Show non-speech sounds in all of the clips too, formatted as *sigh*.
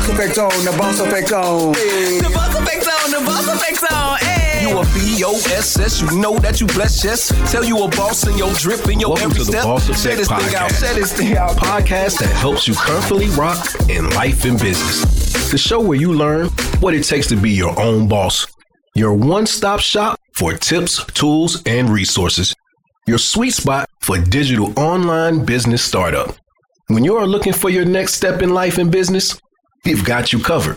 boss effect on, the boss effect on. The boss effect on, the boss effect on. Hey. You a B-O-S-S, you know that you bless, yes. Tell you a boss in your drip in your Welcome every to the step. Boss Share Effect this thing out, Podcast. share this thing out. podcast that helps you comfortably rock in life and business. The show where you learn what it takes to be your own boss. Your one stop shop for tips, tools, and resources. Your sweet spot for digital online business startup. When you are looking for your next step in life and business, we've got you covered.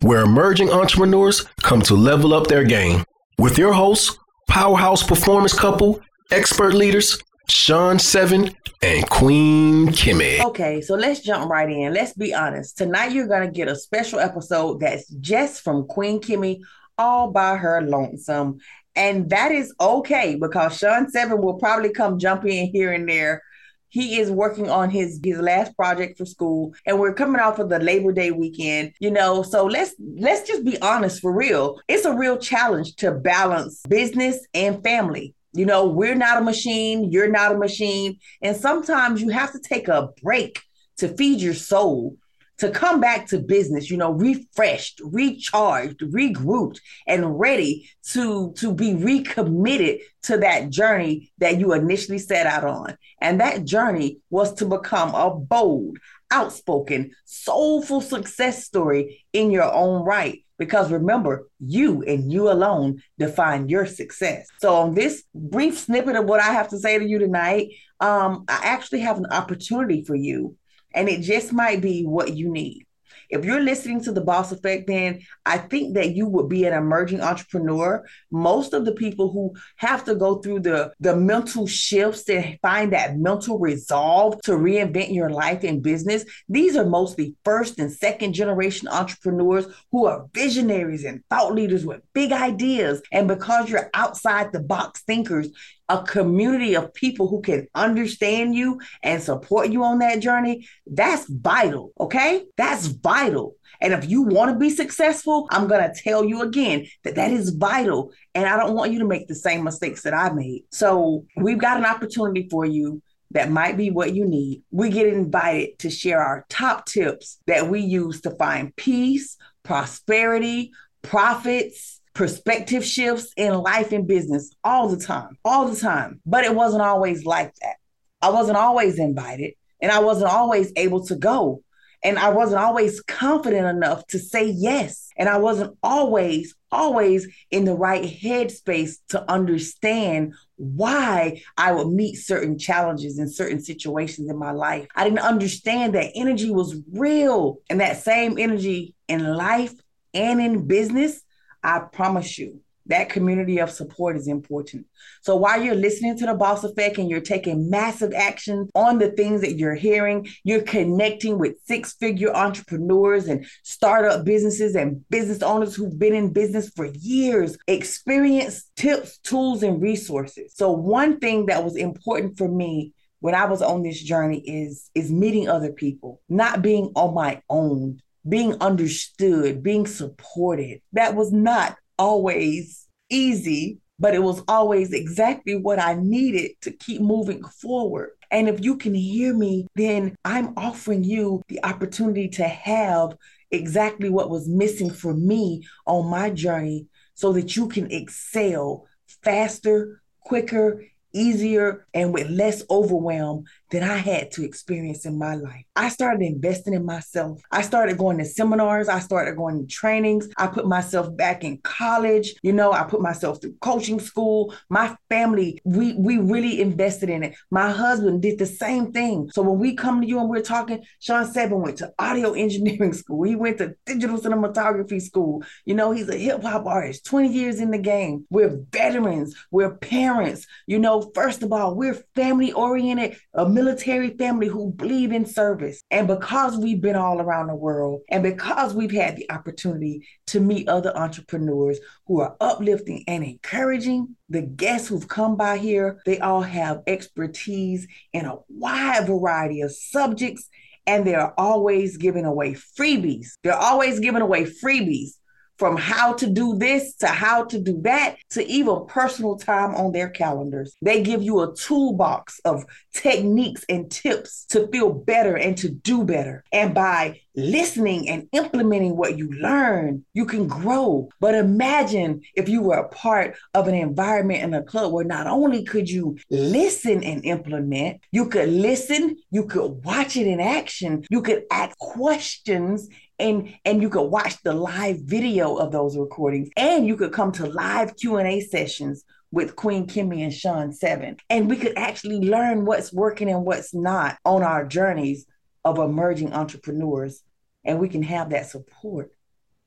Where emerging entrepreneurs come to level up their game. With your hosts, powerhouse performance couple, expert leaders, Sean Seven and Queen Kimmy. Okay, so let's jump right in. Let's be honest. Tonight you're gonna get a special episode that's just from Queen Kimmy all by her lonesome. And that is okay because Sean Seven will probably come jump in here and there. He is working on his his last project for school, and we're coming off of the Labor Day weekend. You know, so let's let's just be honest for real. It's a real challenge to balance business and family. You know, we're not a machine, you're not a machine. And sometimes you have to take a break to feed your soul, to come back to business, you know, refreshed, recharged, regrouped, and ready to, to be recommitted to that journey that you initially set out on. And that journey was to become a bold, outspoken, soulful success story in your own right. Because remember, you and you alone define your success. So, on this brief snippet of what I have to say to you tonight, um, I actually have an opportunity for you, and it just might be what you need. If you're listening to the Boss Effect, then I think that you would be an emerging entrepreneur. Most of the people who have to go through the, the mental shifts and find that mental resolve to reinvent your life and business, these are mostly first and second generation entrepreneurs who are visionaries and thought leaders with big ideas. And because you're outside the box thinkers, a community of people who can understand you and support you on that journey, that's vital. Okay. That's vital. And if you want to be successful, I'm going to tell you again that that is vital. And I don't want you to make the same mistakes that I made. So we've got an opportunity for you that might be what you need. We get invited to share our top tips that we use to find peace, prosperity, profits, perspective shifts in life and business all the time, all the time. But it wasn't always like that. I wasn't always invited and I wasn't always able to go. And I wasn't always confident enough to say yes. And I wasn't always, always in the right headspace to understand why I would meet certain challenges in certain situations in my life. I didn't understand that energy was real. And that same energy in life and in business, I promise you, that community of support is important. So while you're listening to the Boss Effect and you're taking massive action on the things that you're hearing, you're connecting with six figure entrepreneurs and startup businesses and business owners who've been in business for years, experience, tips, tools, and resources. So one thing that was important for me when I was on this journey is is meeting other people, not being on my own, being understood, being supported. That was not always easy, but it was always exactly what I needed to keep moving forward. And if you can hear me, then I'm offering you the opportunity to have exactly what was missing for me on my journey so that you can excel faster, quicker, easier, and with less overwhelm than I had to experience in my life. I started investing in myself. I started going to seminars. I started going to trainings. I put myself back in college. You know, I put myself through coaching school. My family, we we really invested in it. My husband did the same thing. So when we come to you and we're talking, Sean Seven went to audio *laughs* engineering school. He went to digital cinematography school. You know, he's a hip hop artist, 20 years in the game. We're veterans. We're parents. You know, first of all, we're family oriented, a military family who believe in service. And because we've been all around the world and because we've had the opportunity to meet other entrepreneurs who are uplifting and encouraging, the guests who've come by here, they all have expertise in a wide variety of subjects and they're always giving away freebies. They're always giving away freebies from how to do this to how to do that to even personal time on their calendars. They give you a toolbox of techniques and tips to feel better and to do better. And by listening and implementing what you learn, you can grow. But imagine if you were a part of an environment in a club where not only could you listen and implement, you could listen, you could watch it in action, you could ask questions and and you could watch the live video of those recordings and you could come to live Q&A sessions with Queen Kimmy and Sean Seven. And we could actually learn what's working and what's not on our journeys of emerging entrepreneurs. And we can have that support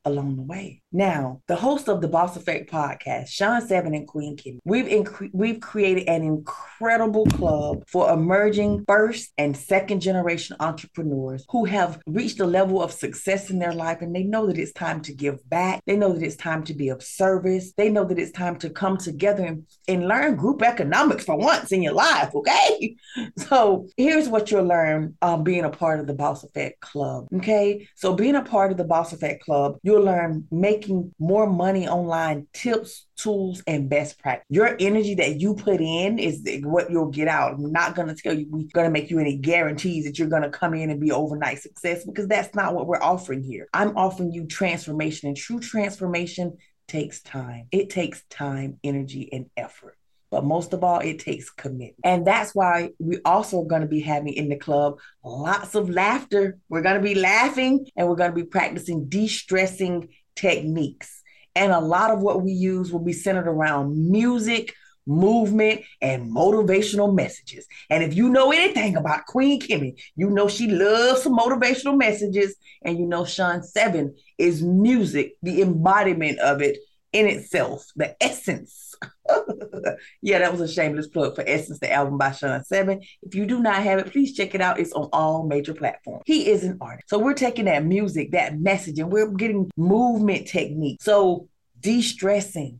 along the way. Now, the host of the Boss Effect podcast, Sean Seven and Queen Kim, we've inc- we've created an incredible club for emerging first and second generation entrepreneurs who have reached a level of success in their life and they know that it's time to give back. They know that it's time to be of service. They know that it's time to come together and, and learn group economics for once in your life, okay? *laughs* So, here's what you'll learn um, being a part of the Boss Effect Club, okay? So, being a part of the Boss Effect Club, you'll learn making more money online tips, tools, and best practice. Your energy that you put in is what you'll get out. I'm not going to tell you we're going to make you any guarantees that you're going to come in and be overnight success because that's not what we're offering here. I'm offering you transformation, and true transformation takes time. It takes time, energy, and effort. But most of all, it takes commitment. And that's why we're also going to be having in the club lots of laughter. We're going to be laughing and we're going to be practicing de stressing techniques. And a lot of what we use will be centered around music, movement, and motivational messages. And if you know anything about Queen Kimmy, you know she loves some motivational messages. And you know Sean Seven is music, the embodiment of it in itself, the essence *laughs* yeah, that was a shameless plug for Essence, the album by Sean Seven. If you do not have it, please check it out. It's on all major platforms. He is an artist. So we're taking that music, that message, and we're getting movement technique. So de-stressing,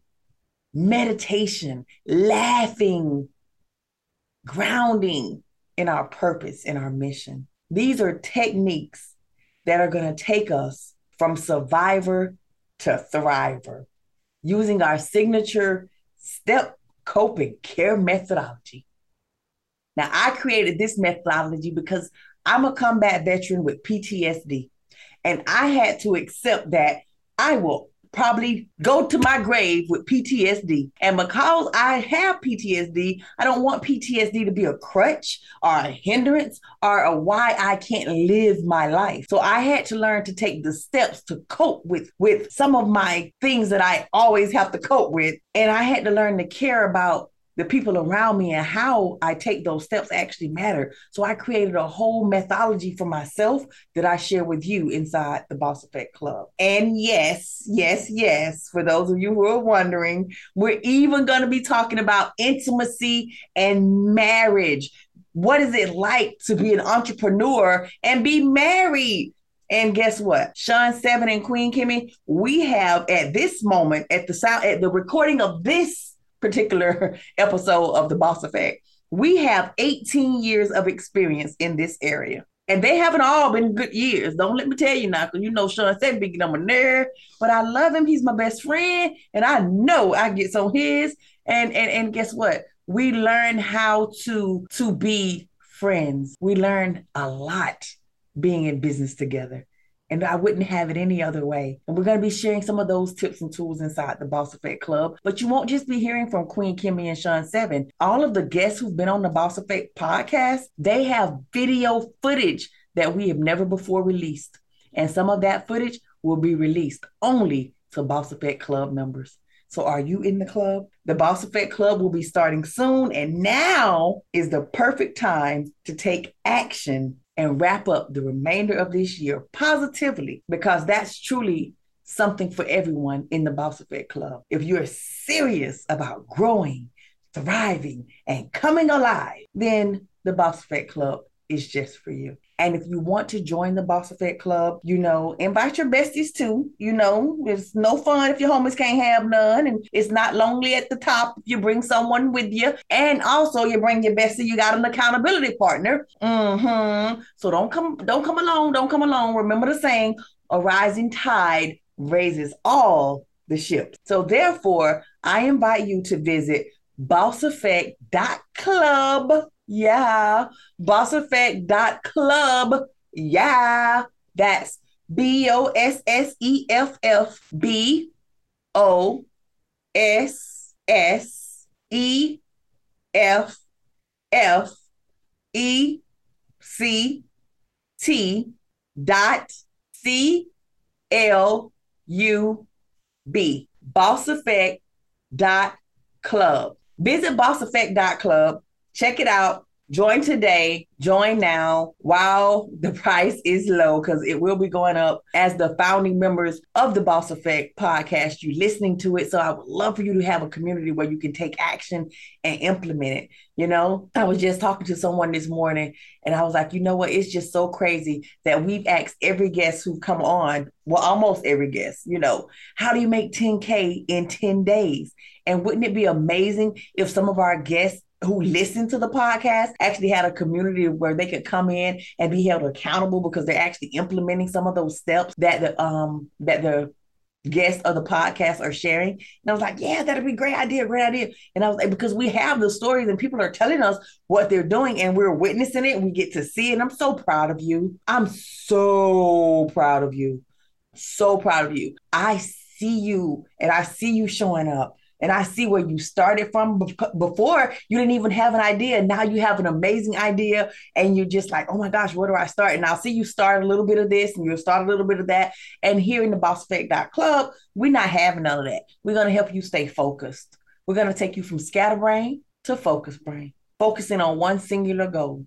meditation, laughing, grounding in our purpose in our mission. These are techniques that are going to take us from survivor to thriver using our signature step coping care methodology. Now, I created this methodology because I'm a combat veteran with PTSD, and I had to accept that I will probably go to my grave with PTSD. And because I have PTSD, I don't want PTSD to be a crutch or a hindrance or a why I can't live my life. So I had to learn to take the steps to cope with with some of my things that I always have to cope with. And I had to learn to care about the people around me and how I take those steps actually matter. So I created a whole methodology for myself that I share with you inside the Boss Effect Club. And yes, yes, yes, for those of you who are wondering, we're even going to be talking about intimacy and marriage. What is it like to be an entrepreneur and be married? And guess what? Sean Seven and Queen Kimmy, we have at this moment, at the sound, at the recording of this particular *laughs* episode of the Boss Effect, we have 18 years of experience in this area. And they haven't all been good years. Don't let me tell you now, because you know Sean said my nerve, but I love him. He's my best friend, and I know I get on his. And and and guess what? We learn how to to be friends. We learn a lot being in business together and I wouldn't have it any other way. And we're going to be sharing some of those tips and tools inside the Boss Effect Club. But you won't just be hearing from Queen Kimmy and Sean Seven. All of the guests who've been on the Boss Effect podcast, they have video footage that we have never before released. And some of that footage will be released only to Boss Effect Club members. So are you in the club? The Boss Effect Club will be starting soon. And now is the perfect time to take action and wrap up the remainder of this year positively because that's truly something for everyone in the Boss Effect Club. If you're serious about growing, thriving, and coming alive, then the Boss Effect Club is just for you. And if you want to join the Boss Effect Club, you know, invite your besties too. You know, it's no fun if your homies can't have none, and it's not lonely at the top if you bring someone with you. And also, you bring your bestie, you got an accountability partner. Mm-hmm. So don't come, don't come alone, don't come alone. Remember the saying: a rising tide raises all the ships. So therefore, I invite you to visit bosseffect.club Yeah. Boss Effect dot club. Yeah. That's B O S S E F F B O S S E F F E C T dot C L U B. Boss Effect dot club. Visit Boss Effect dot club. Check it out. Join today, join now while the *laughs* price is low because it will be going up as the founding members of the Boss Effect podcast. You're listening to it. So I would love for you to have a community where you can take action and implement it. You know, I was just talking to someone this morning and I was like, you know what? It's just so crazy that we've asked every guest who come on, well, almost every guest, you know, how do you make 10K in 10 days? And wouldn't it be amazing if some of our guests who listen to the podcast actually had a community where they could come in and be held accountable because they're actually implementing some of those steps that the um that the guests of the podcast are sharing. And I was like, yeah, that'd be a great idea, great idea. And I was like, because we have the stories and people are telling us what they're doing and we're witnessing it. we get to see it. And I'm so proud of you. I'm so proud of you. So proud of you. I see you and I see you showing up and I see where you started from before you didn't even have an idea. Now you have an amazing idea and you're just like, oh my gosh, where do I start? And I'll see you start a little bit of this and you'll start a little bit of that. And here in the Boss Effect Club, we're not having none of that. We're going to help you stay focused. We're going to take you from scatterbrain to focus brain, focusing on one singular goal.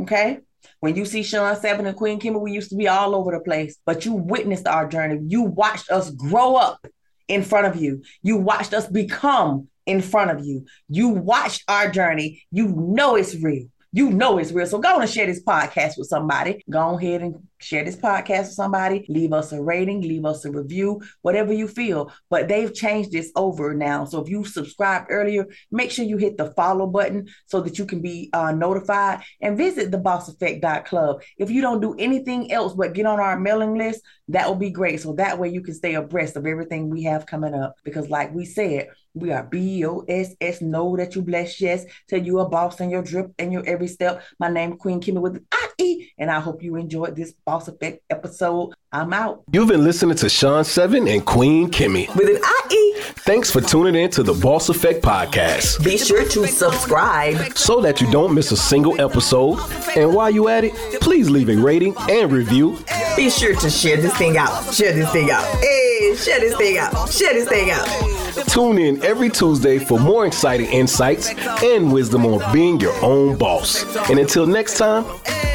Okay? When you see Sean Seven and Queen Kimmy, we used to be all over the place, but you witnessed our journey. You watched us grow up in front of you. You watched us become in front of you. You watched our journey. You know it's real you know it's real. So go on and share this podcast with somebody. Go ahead and share this podcast with somebody. Leave us a rating, leave us a review, whatever you feel. But they've changed this over now. So if you subscribed earlier, make sure you hit the follow button so that you can be uh, notified and visit the Boss Effect Club. If you don't do anything else but get on our mailing list, that will be great. So that way you can stay abreast of everything we have coming up. Because like we said, we are B O S S. Know that you bless. Yes, tell you a boss in your drip and your every step. My name Queen Kimmy with I E, and I hope you enjoyed this Boss Effect episode. I'm out. You've been listening to Sean Seven and Queen Kimmy with an I E. Thanks for tuning in to the Boss Effect podcast. Be sure to subscribe so that you don't miss a single episode. And while you at it, please leave a rating and review. Be sure to share this thing out. Share this thing out. Hey, share this thing out. Share this thing out. Tune in every Tuesday for more exciting insights and wisdom on being your own boss. And until next time,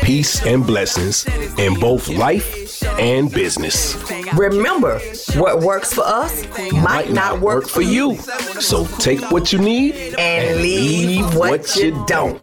peace and blessings in both life and business. Remember, what works for us might not work for you. So take what you need and leave what you don't.